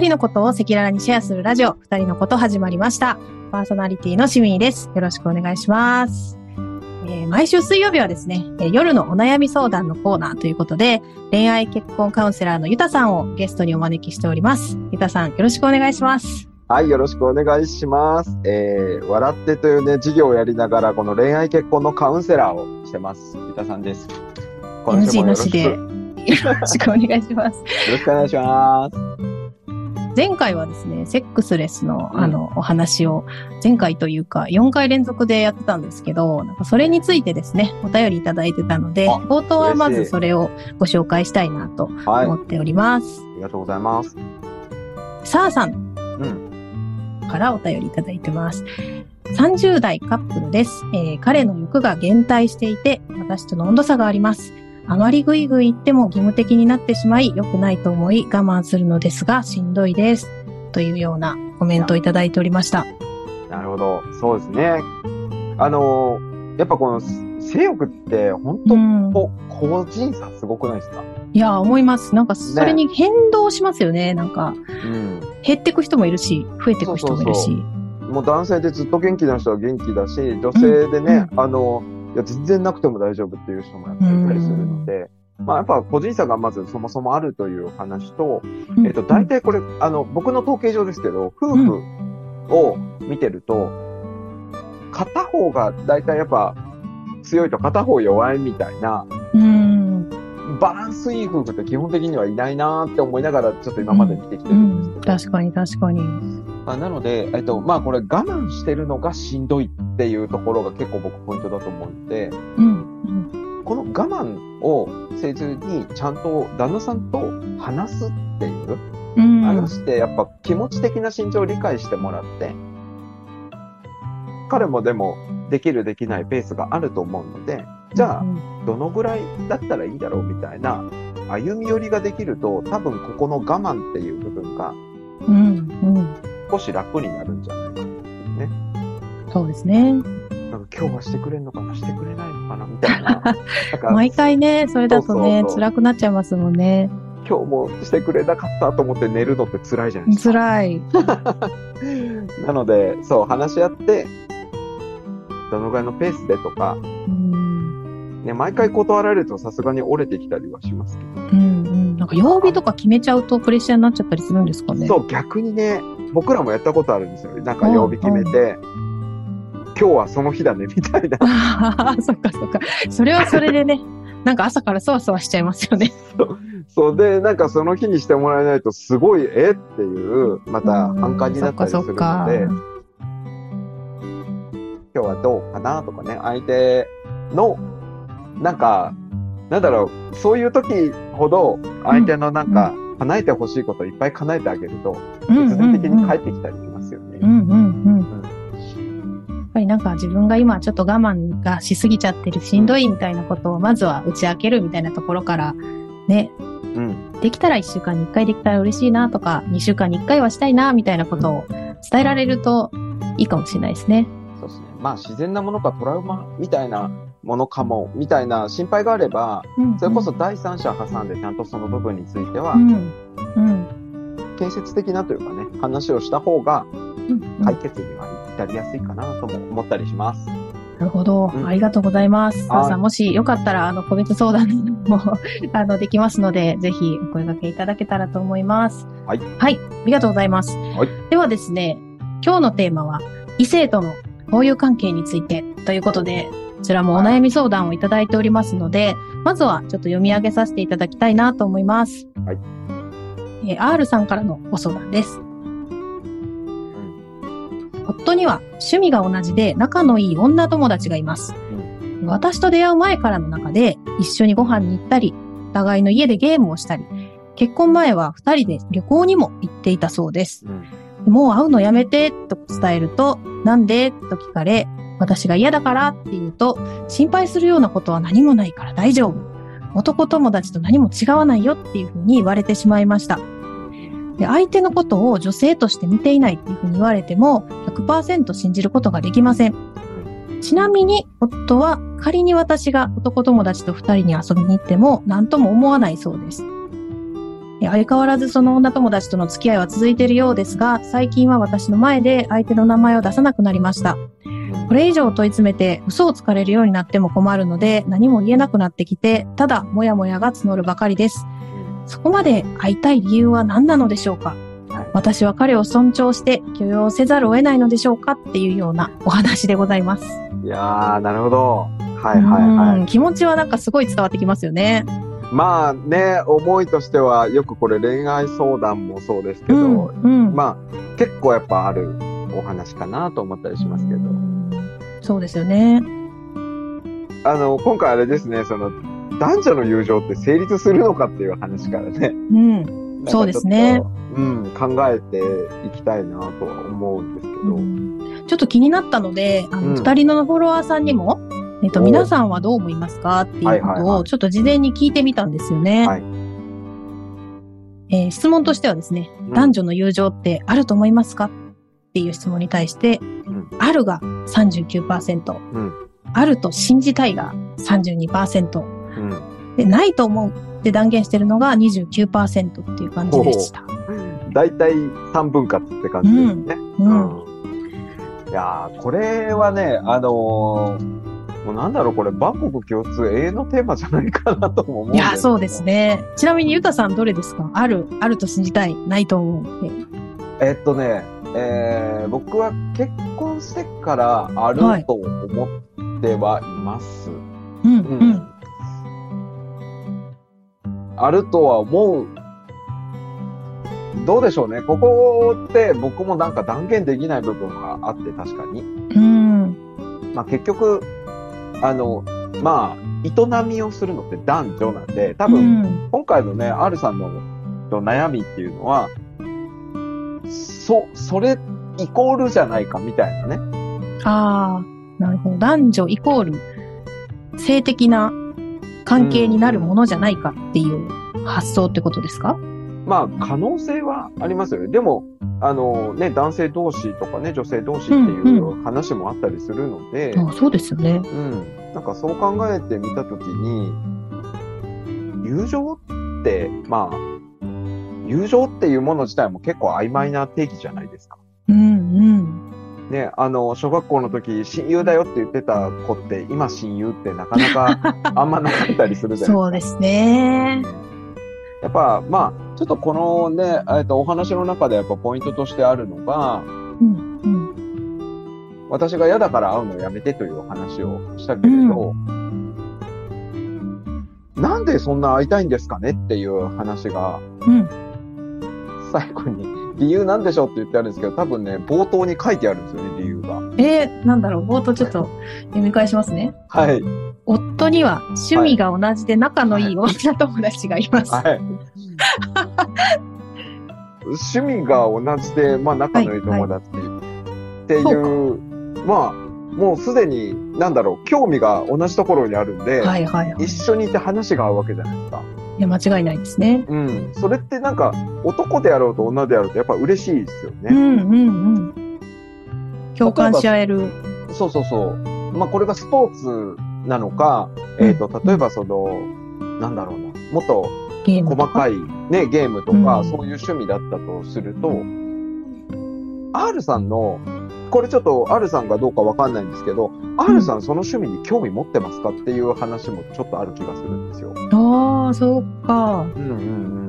二人のことを赤裸々にシェアするラジオ、二人のこと始まりました。パーソナリティのしみーです。よろしくお願いします。えー毎週水曜日はですね、えー夜のお悩み相談のコーナーということで、恋愛結婚カウンセラーのゆたさんをゲストにお招きしております。ゆたさん、よろしくお願いします。はい、よろしくお願いします。えー、笑ってというね、事業をやりながら、この恋愛結婚のカウンセラーをしてます。三田さんです。今週もよろしくなしで、よろしくお願いします。よろしくお願いします。前回はですね、セックスレスの、あの、お話を、前回というか、4回連続でやってたんですけど、なんかそれについてですね、お便りいただいてたので、あ冒頭はまずそれをご紹介したいなとはい、あ思っております。りがとうございます。さあさんうん。からお便りいただいてます。30代カップルです。えー彼の欲が減退していて、私との温度差があります。あまりグイグイ言っても義務的になってしまい、良くないと思い我慢するのですが、しんどいです。というようなコメントをいただいておりました。なるほど。そうですね。あのーやっぱこの性欲って本当、うんこ個人差すごくないですか？いや、思います。なんか、それに変動しますよね。なんか、うん。減ってく人もいるし、増えてく人もいるし。そうもう男性でずっと元気な人は元気だし、女性でね、あの、いや、全然なくても大丈夫っていう人もやっぱりいたりするので、まあやっぱ個人差がまずそもそもあるという話と、うんえっと、大体これ、あの、僕の統計上ですけど、夫婦を見てると、片方が大体やっぱ強いと片方弱いみたいな、うん。バランスいい夫婦って基本的にはいないなーって思いながら、ちょっと今まで見てきてうるんん。ですけど。確かに、確かに。まあ、なので、えっと、まあこれ我慢してるのがしんどいっていうところが結構僕ポイントだと思うので、うん。うん。この我慢をせずにちゃんと旦那さんと話すっていう、うん。話してやっぱ気持ち的な心情を理解してもらって、彼もでもできるできないペースがあると思うので、じゃあうんどのぐらいだったらいいだろうみたいな歩み寄りができると多分ここの我慢っていう部分がうん。うん。少し楽になるんじゃないかなね。そうですね。なんか今日はしてくれんのかなしてくれないのかなみたいな。な毎回ね、それだとねそうそうそう辛くなっちゃいますもんね。今日もしてくれなかったと思って寝るのって辛いじゃないですか。辛い。なので、そう、話し合って、どのぐらいのペースでとか、うん。ね、毎回断られるとさすがに折れてきたりはしますけど。うん。うん。なんか曜日とか決めちゃうとプレッシャーになっちゃったりするんですかね。そう、逆にね、僕らもやったことあるんですよ。なんか曜日決めて、今日はその日だね、みたいな。ああ、そっかそっか。それはそれでね、なんか朝からそわそわしちゃいますよね。そうで、なんかその日にしてもらえないと、すごい、え？っていう、また反感になったりするので今日はどうかな？とかね、相手の、なんか、なんだろう、そういう時ほど、相手のなんか、叶えてほしいことをいっぱい叶えてあげると、うん必然的に帰っってきたりしますよね。うんうんうん。やっぱりなんか自分が今ちょっと我慢がしすぎちゃってるしんどいみたいなことをまずは打ち明けるみたいなところからね、うん。できたら1週間に1回できたら嬉しいなとか、2週間に1回はしたいなみたいなことを伝えられるといいかもしれないですね。そうですね。まあ、自然なものかトラウマみたいなものかも、みたいな心配があれば、うんそれこそ第三者挟んでちゃんとその部分についてはう、ん。うん。建設的なというかね、話をした方がうん。解決には至りやすいかなとも思ったりします。なるほど。うんありがとうございます。はいさあさん、もしよかったら、あの、個別相談も、あの、できますので、ぜひお声掛けいただけたらと思います。はい。はい。ありがとうございます。はいではですね、今日のテーマは、異性との交友関係についてということで、こちらもお悩み相談をいただいておりますので、まずはちょっと読み上げさせていただきたいなと思います。はい。えー R さんからのご相談です。夫には趣味が同じで仲のいい女友達がいます。私と出会う前からの中で一緒にご飯に行ったり、お互いの家でゲームをしたり、結婚前は二人で旅行にも行っていたそうです。うん。もう会うのやめてと伝えると、なんでと聞かれ、私が嫌だからって言うと、心配するようなことは何もないから大丈夫。男友達と何も違わないよっていうふうに言われてしまいました。で相手のことを女性として見ていないっていうふうに言われても、100%信じることができません。ちなみに、夫は仮に私が男友達と二人に遊びに行っても何とも思わないそうです。相変わらずその女友達との付き合いは続いているようですが、最近は私の前で相手の名前を出さなくなりました。これ以上問い詰めて嘘をつかれるようになっても困るので何も言えなくなってきて、ただもやもやが募るばかりです。そこまで会いたい理由は何なのでしょうか？はい私は彼を尊重して許容せざるを得ないのでしょうかっていうようなお話でございます。いやー、なるほど。はいはいはい。うん気持ちはなんかすごい伝わってきますよね。まあね、思いとしては、よくこれ恋愛相談もそうですけど、うんうんまあ、結構やっぱあるお話かなと思ったりしますけど。うんそうですよね。あの、今回あれですね、その、男女の友情って成立するのかっていう話からね。うん。そうですね。うん、考えていきたいなとは思うんですけど。うんちょっと気になったので、あの、うん二人のフォロワーさんにも、えっと、お皆さんはどう思いますかっていうことを、ちょっと事前に聞いてみたんですよね。はいえー質問としてはですね、うん男女の友情ってあると思いますか？っていう質問に対して、んあるが39%、うん。あると信じたいが32%、うん。で、ないと思うって断言してるのが29%っていう感じでした。大体三分割って感じですね。うん。うんいやー、これはね、あのーもうなんだろう、これ、万国共通永遠のテーマじゃないかなとも思うんいや、そううですね。ちなみにゆたさんどれですか？ある、あると信じたい、ないと思う。えっとね、えー、僕は結婚してからあるはいと思ってはいます。うん、ううんん。あるとは思う。どうでしょうね。ここって僕もなんか断言できない部分があって確かに。うん。まあ結局、あの、まあ、営みをするのって男女なんで、多う分、ん。今回のね、R さんの悩みっていうのは、そ、それイコールじゃないかみたいなね。ああ、なるほど。男女イコール性的な関係になるものじゃないかっていう発想ってことですか？まあ、可能性はありますよね。でも、あのね、男性同士とかね、女性同士っていう話もあったりするので、あそうですよね。うん。なんかそう考えてみたときに、友情って、まあ、友情っていうもの自体も結構曖昧な定義じゃないですか。うん、うん。ね、あの、小学校の時、親友だよって言ってた子って、今親友ってなかなか あんまなかったりするじゃないでそうですね。すか。やっぱ、まあ、ちょっとこのね、えっと、お話の中でやっぱポイントとしてあるのが、うん、うん。私が嫌だから会うのやめてというお話をしたけれど、なんでそんな会いたいんですかねっていう話が、うん。最後に、理由なんでしょうって言ってあるんですけど、多分ね、冒頭に書いてあるんですよね、理由が。えー、なんだろう、冒頭ちょっと読み返しますね。はい。夫には趣味が同じで仲のいい女友達がいます。はい。趣味が同じで、まあ仲のいい友達っていう、まあ、もうすでに、なんだろう、興味が同じところにあるんで、はいはいはい。一緒にいて話が合うわけじゃないですか。いや、間違いないですね。うん。それってなんか、男であろうと女であろうとやっぱ嬉しいですよね。うんうんうん。共感し合える。そうそうそう。まあこれがスポーツなのか、えっ、と、例えばその、なんだろうな、もっと。細かいね、ゲームとか、うんそういう趣味だったとすると、R さんの、これちょっと R さんがどうかわかんないんですけど、R さんその趣味に興味持ってますかっていう話もちょっとある気がするんですよ。そうか。うんうん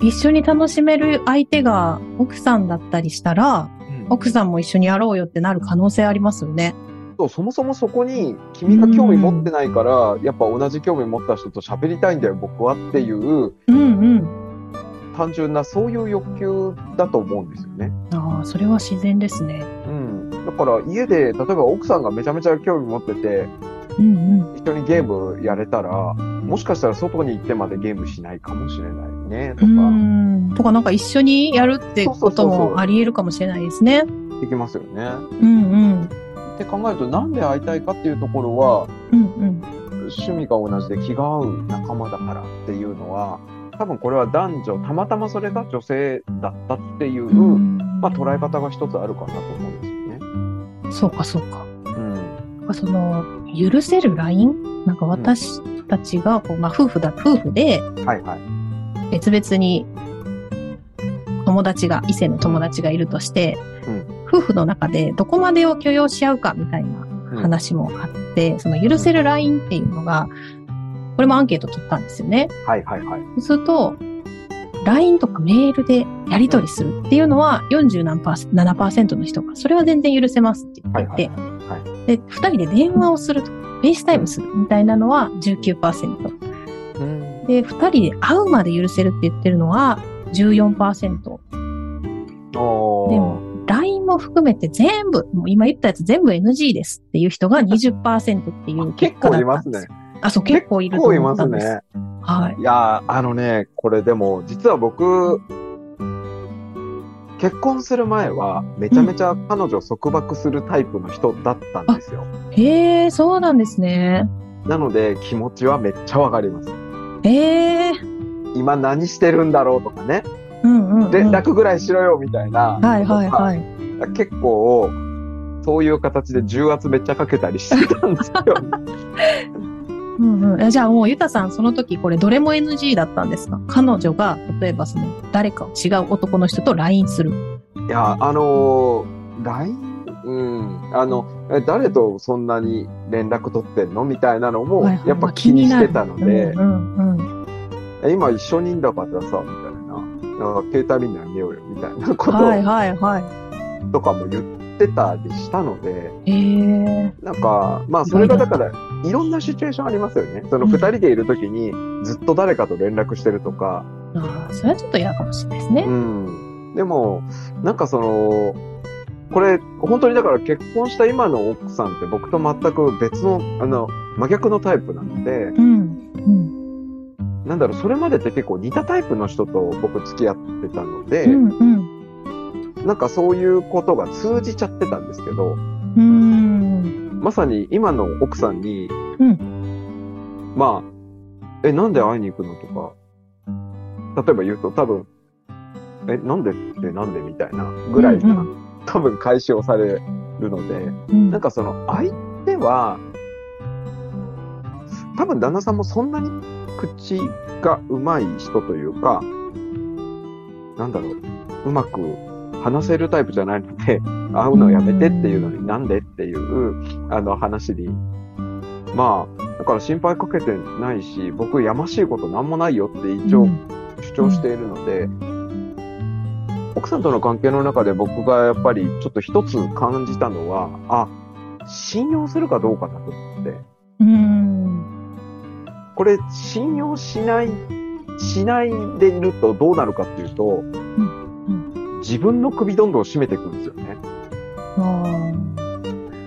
一緒に楽しめる相手が奥さんだったりしたら、うん。奥さんも一緒にやろうよってなる可能性ありますよね。そうそもそもそこに君が興味持ってないから、やっぱ同じ興味持った人と喋りたいんだよ、僕はっていう、うんうん。単純なそういう欲求だと思うんですよね。ああ、それは自然ですね。うん。だから家で、例えば奥さんがめちゃめちゃ興味持ってて、うんうん。一緒にゲームやれたら、もしかしたら外に行ってまでゲームしないかもしれないね、とうか、ん。とかなんか一緒にやるってこともあり得るかもしれないですね。できますよね。うんうん。って考えると、なんで会いたいかっていうところは、うんうん。趣味が同じで気が合う仲間だからっていうのは、多分これは男女、たまたまそれが女性だったっていう、うんまあ捉え方が一つあるかなと思うんですよね。そうかそうか。うん。その、許せるライン？なんか私たちがこう、まあ夫婦だ、夫婦ではいはい。別々に友達が、異性の友達がいるとして、うん夫婦の中でどこまでを許容し合うかみたいな話もあって、その許せるラインっていうのが、これもアンケート取ったんですよね。はいはいはい。そうすると、LINE とかメールでやり取りするっていうのは40何パーセント、7%の人が、それは全然許せますって言っていて、はで、二人で電話をするとか、 FaceTime するみたいなのは19%。うん。で、二人で会うまで許せるって言ってるのは14%。おーでも、LINE も含めて全部、もう今言ったやつ全部 NG ですっていう人が20%っていう結結果だ構いますね。あ、そう、結構いると結構います思ったんです。ね。はい。いやー、あのね、これでも、実は僕、結婚する前は、めちゃめちゃ彼女を束縛するタイプの人だったんですよ。へえ、そうなんですね。なので、気持ちはめっちゃわかります。ええ今何してるんだろうとかね、うんうん、うん。連絡ぐらいしろよみたいな。はいはいはい。結構、そういう形で重圧めっちゃかけたりしてたんですよ。うんうんえ。じゃあもう、ゆたさん、その時、これ、どれも NG だったんですか？彼女が、例えば、その、誰か違う男の人と LINE する。いや、あのー、LINE? うん。あの、え誰とそんなに連絡取ってんの？みたいなのもやっぱ気にしてたので、今一緒にいんだからさ、みたいな。なんか携帯見なあげようよ、みたいなことはいはいはい。とかも言ってたりしたので、ええなんか、まあそれがだから、いろんなシチュエーションありますよね。そのうん二人でいるときにずっと誰かと連絡してるとか、ああ、それはちょっと嫌かもしれないですねう。ん。でも、なんかその、これ、本当にだから結婚した今の奥さんって僕と全く別の、あの、真逆のタイプなので、うん。うん。なんだろう、それまでって結構似たタイプの人と僕付き合ってたので、うんうん。なんかそういうことが通じちゃってたんですけど、うん。まさに今の奥さんに、うんまあ、え、なんで会いに行くのとか、例えば言うと多分、え、なんでってなんでみたいなぐらいな、うん多分解消されるので、うん。なんかその相手は、多分旦那さんもそんなに口が上手い人というか、なんだろう、うまく話せるタイプじゃないので、会うのやめてっていうのになんでっていう、あの話に、まあ、だから心配かけてないし、僕やましいことなんもないよって一応主張しているので、奥さんとの関係の中で僕がやっぱりちょっと一つ感じたのは、あ、信用するかどうかだと思って、うん。これ信用しない、しないでいるとどうなるかっていうと、自分の首どんどん締めていくんですよね。あ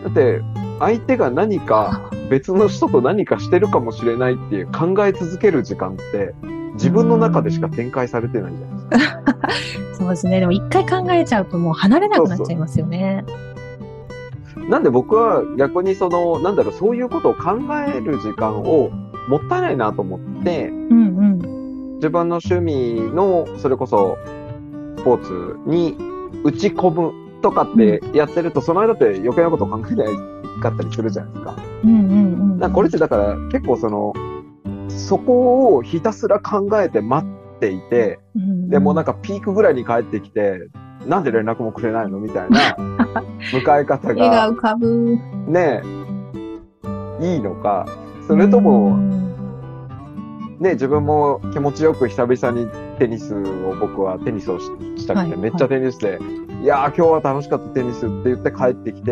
だって、相手が何か別の人と何かしてるかもしれないっていう考え続ける時間って、自分の中でしか展開されてないじゃないですか。ーそうですね。でも一回考えちゃうともう離れなくなっちゃいますよね。なんで僕は逆にその、なんだろう、そういうことを考える時間をもったいないなと思って、うんうん。自分の趣味の、それこそ、スポーツに打ち込むとかってやってると、その間って余計なこと考えないかったりするじゃないですか。うんうんうん。なんかこれってだから結構その、そこをひたすら考えて待っていて、うんうん、でもなんかピークぐらいに帰ってきて、なんで連絡もくれないのみたいな 迎え方絵がが浮かぶ。ね、いいのか、それとも、うんね、自分も気持ちよく久々にテニスを僕はテニスをししたくて、はいめっちゃテニスで、い、やー今日は楽しかったテニスって言って帰ってきて、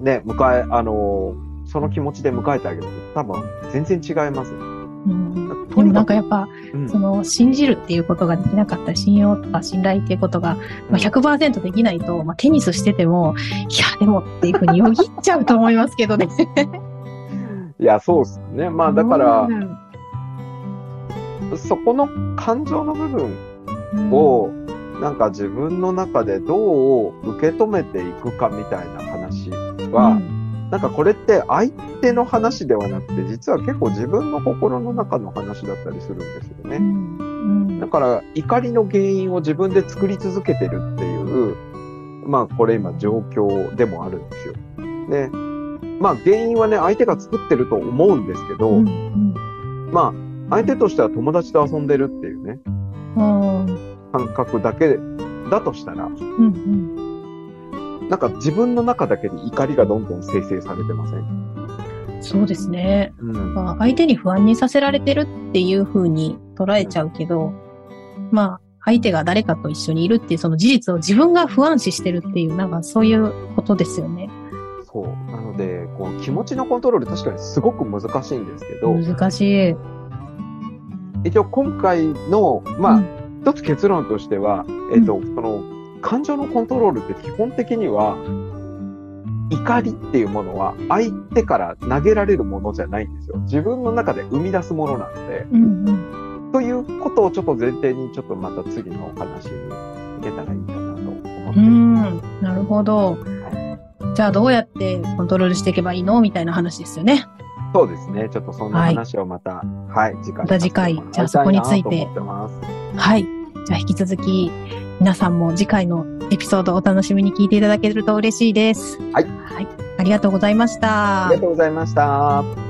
ね、迎え、あのーその気持ちで迎えてあげると多分全然違います。うんとでもなんにかやっぱ、うんその、信じるっていうことができなかったり、信用とか信頼っていうことが、まあ、100%できないと、まあ、テニスしてても、いや、でもっていうふうによぎっちゃうと思いますけどね。いや、そうっすね。まあだからう、んそこの感情の部分を、なんか自分の中でどう受け止めていくかみたいな話は、なんかこれって相手の話ではなくて、実は結構自分の心の中の話だったりするんですようね。んだから怒りの原因を自分で作り続けてるっていう、まあこれ今状況でもあるんですよ。で、まあ原因はね、相手が作ってると思うんですけど、うんうんまあ相手としては友達と遊んでるっていうね。うん感覚だけだとしたら、うんうん。なんか自分の中だけで怒りがどんどん生成されてません？そうですね。うん。まあ、相手に不安にさせられてるっていう風に捉えちゃうけど、まあ、相手が誰かと一緒にいるっていうその事実を自分が不安視してるっていう、なんかそういうことですよね。そう。なので、こう気持ちのコントロール確かにすごく難しいんですけど、難しい。一応今回の、まあ、うん一つ結論としては、えっ、と、その、感情のコントロールって基本的には、怒りっていうものは相手から投げられるものじゃないんですよ。自分の中で生み出すものなので、うんうん。ということをちょっと前提にちょっとまた次のお話に行けたらいいかなと思ってういんます。なるほど。じゃあどうやってコントロールしていけばいいのみたいな話ですよね。そうですね。ちょっとそんな話をまた、はい、次回。また次回じゃあそこについてて。はい。じゃあ引き続き、皆さんも次回のエピソードをお楽しみに聞いていただけると嬉しいです。はい。はい。ありがとうございましたありが。とうございました。